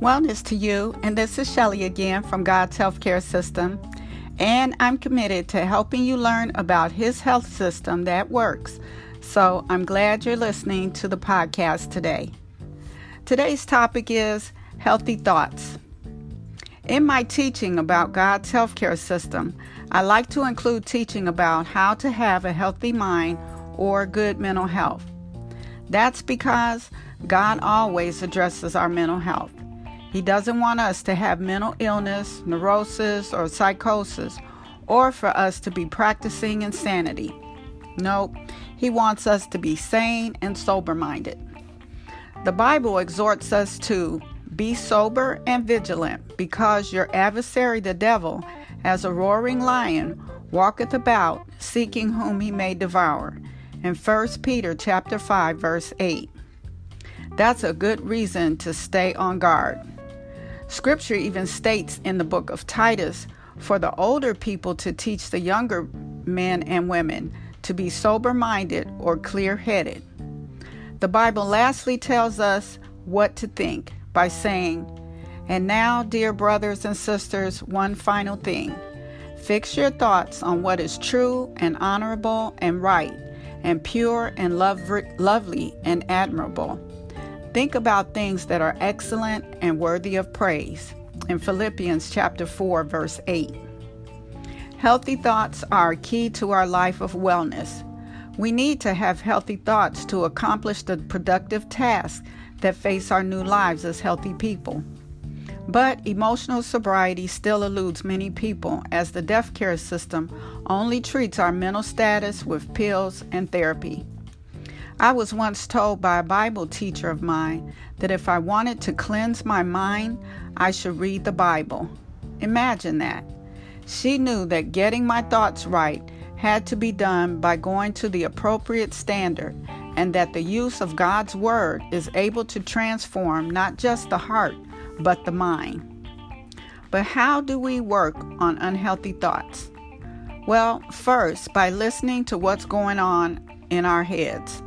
Wellness to you, and this is Shelly again from God's Healthcare System. And I'm committed to helping you learn about His health system that works. So I'm glad you're listening to the podcast today. Today's topic is healthy thoughts. In my teaching about God's healthcare system, I like to include teaching about how to have a healthy mind or good mental health. That's because God always addresses our mental health. He doesn't want us to have mental illness, neurosis, or psychosis, or for us to be practicing insanity. Nope, He wants us to be sane and sober minded. The Bible exhorts us to be sober and vigilant, because your adversary, the devil, as a roaring lion, walketh about, seeking whom he may devour. In 1 Peter chapter 5, verse 8. That's a good reason to stay on guard. Scripture even states in the book of Titus for the older people to teach the younger men and women to be sober minded or clear headed. The Bible lastly tells us what to think by saying, And now, dear brothers and sisters, one final thing. Fix your thoughts on what is true and honorable and right and pure and lovely and admirable. Think about things that are excellent and worthy of praise. In Philippians chapter 4 verse 8. Healthy thoughts are key to our life of wellness. We need to have healthy thoughts to accomplish the productive tasks that face our new lives as healthy people. But emotional sobriety still eludes many people as the death care system only treats our mental status with pills and therapy. I was once told by a Bible teacher of mine that if I wanted to cleanse my mind, I should read the Bible. Imagine that. She knew that getting my thoughts right had to be done by going to the appropriate standard, and that the use of God's Word is able to transform not just the heart, but the mind. But how do we work on unhealthy thoughts? Well, first, by listening to what's going on in our heads.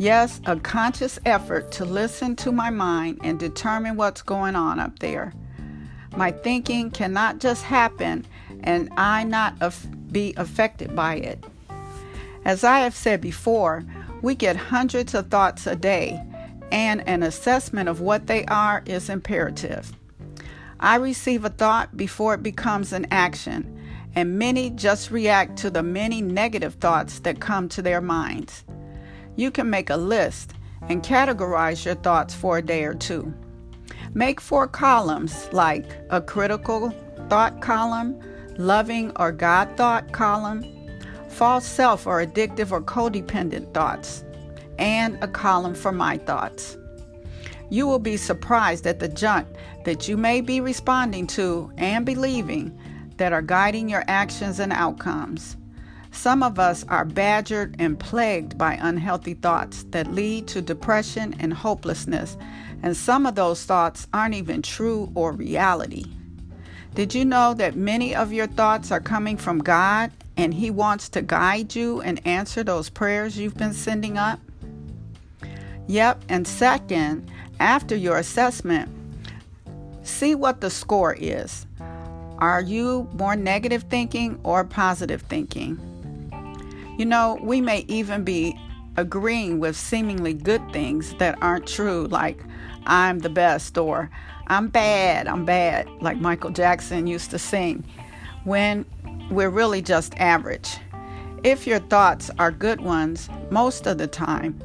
Yes, a conscious effort to listen to my mind and determine what's going on up there. My thinking cannot just happen and I not be affected by it. As I have said before, we get hundreds of thoughts a day, and an assessment of what they are is imperative. I receive a thought before it becomes an action, and many just react to the many negative thoughts that come to their minds. You can make a list and categorize your thoughts for a day or two. Make four columns like a critical thought column, loving or God thought column, false self or addictive or codependent thoughts, and a column for my thoughts. You will be surprised at the junk that you may be responding to and believing that are guiding your actions and outcomes. Some of us are badgered and plagued by unhealthy thoughts that lead to depression and hopelessness, and some of those thoughts aren't even true or reality. Did you know that many of your thoughts are coming from God and He wants to guide you and answer those prayers you've been sending up? Yep, and second, after your assessment, see what the score is. Are you more negative thinking or positive thinking? You know, we may even be agreeing with seemingly good things that aren't true, like I'm the best or I'm bad, I'm bad, like Michael Jackson used to sing, when we're really just average. If your thoughts are good ones most of the time,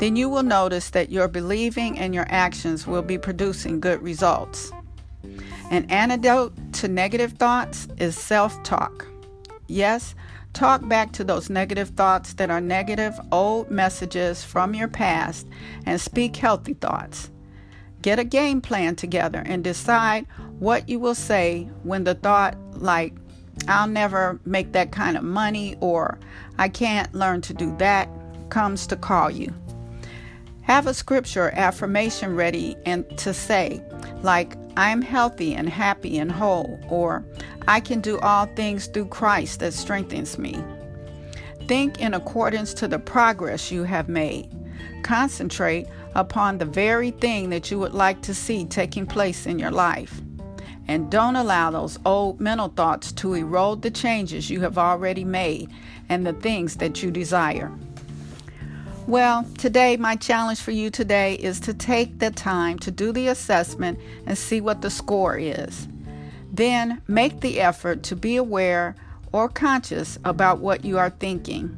then you will notice that your believing and your actions will be producing good results. An antidote to negative thoughts is self talk. Yes, Talk back to those negative thoughts that are negative old messages from your past and speak healthy thoughts. Get a game plan together and decide what you will say when the thought, like, I'll never make that kind of money or I can't learn to do that, comes to call you. Have a scripture affirmation ready and to say, like, I am healthy and happy and whole, or I can do all things through Christ that strengthens me. Think in accordance to the progress you have made. concentrate upon the very thing that you would like to see taking place in your life. And don't allow those old mental thoughts to erode the changes you have already made and the things that you desire. Well, today, my challenge for you today is to take the time to do the assessment and see what the score is. Then make the effort to be aware or conscious about what you are thinking.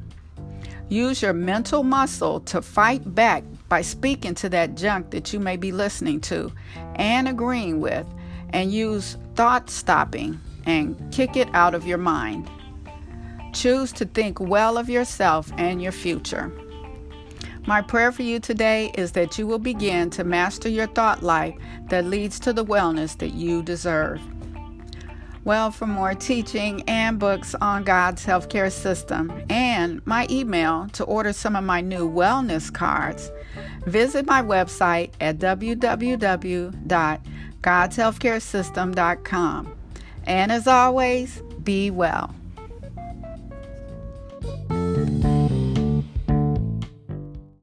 Use your mental muscle to fight back by speaking to that junk that you may be listening to and agreeing with, and use thought stopping and kick it out of your mind. Choose to think well of yourself and your future. My prayer for you today is that you will begin to master your thought life that leads to the wellness that you deserve. Well, for more teaching and books on God's healthcare system and my email to order some of my new wellness cards, visit my website at www.godshealthcaresystem.com. And as always, be well.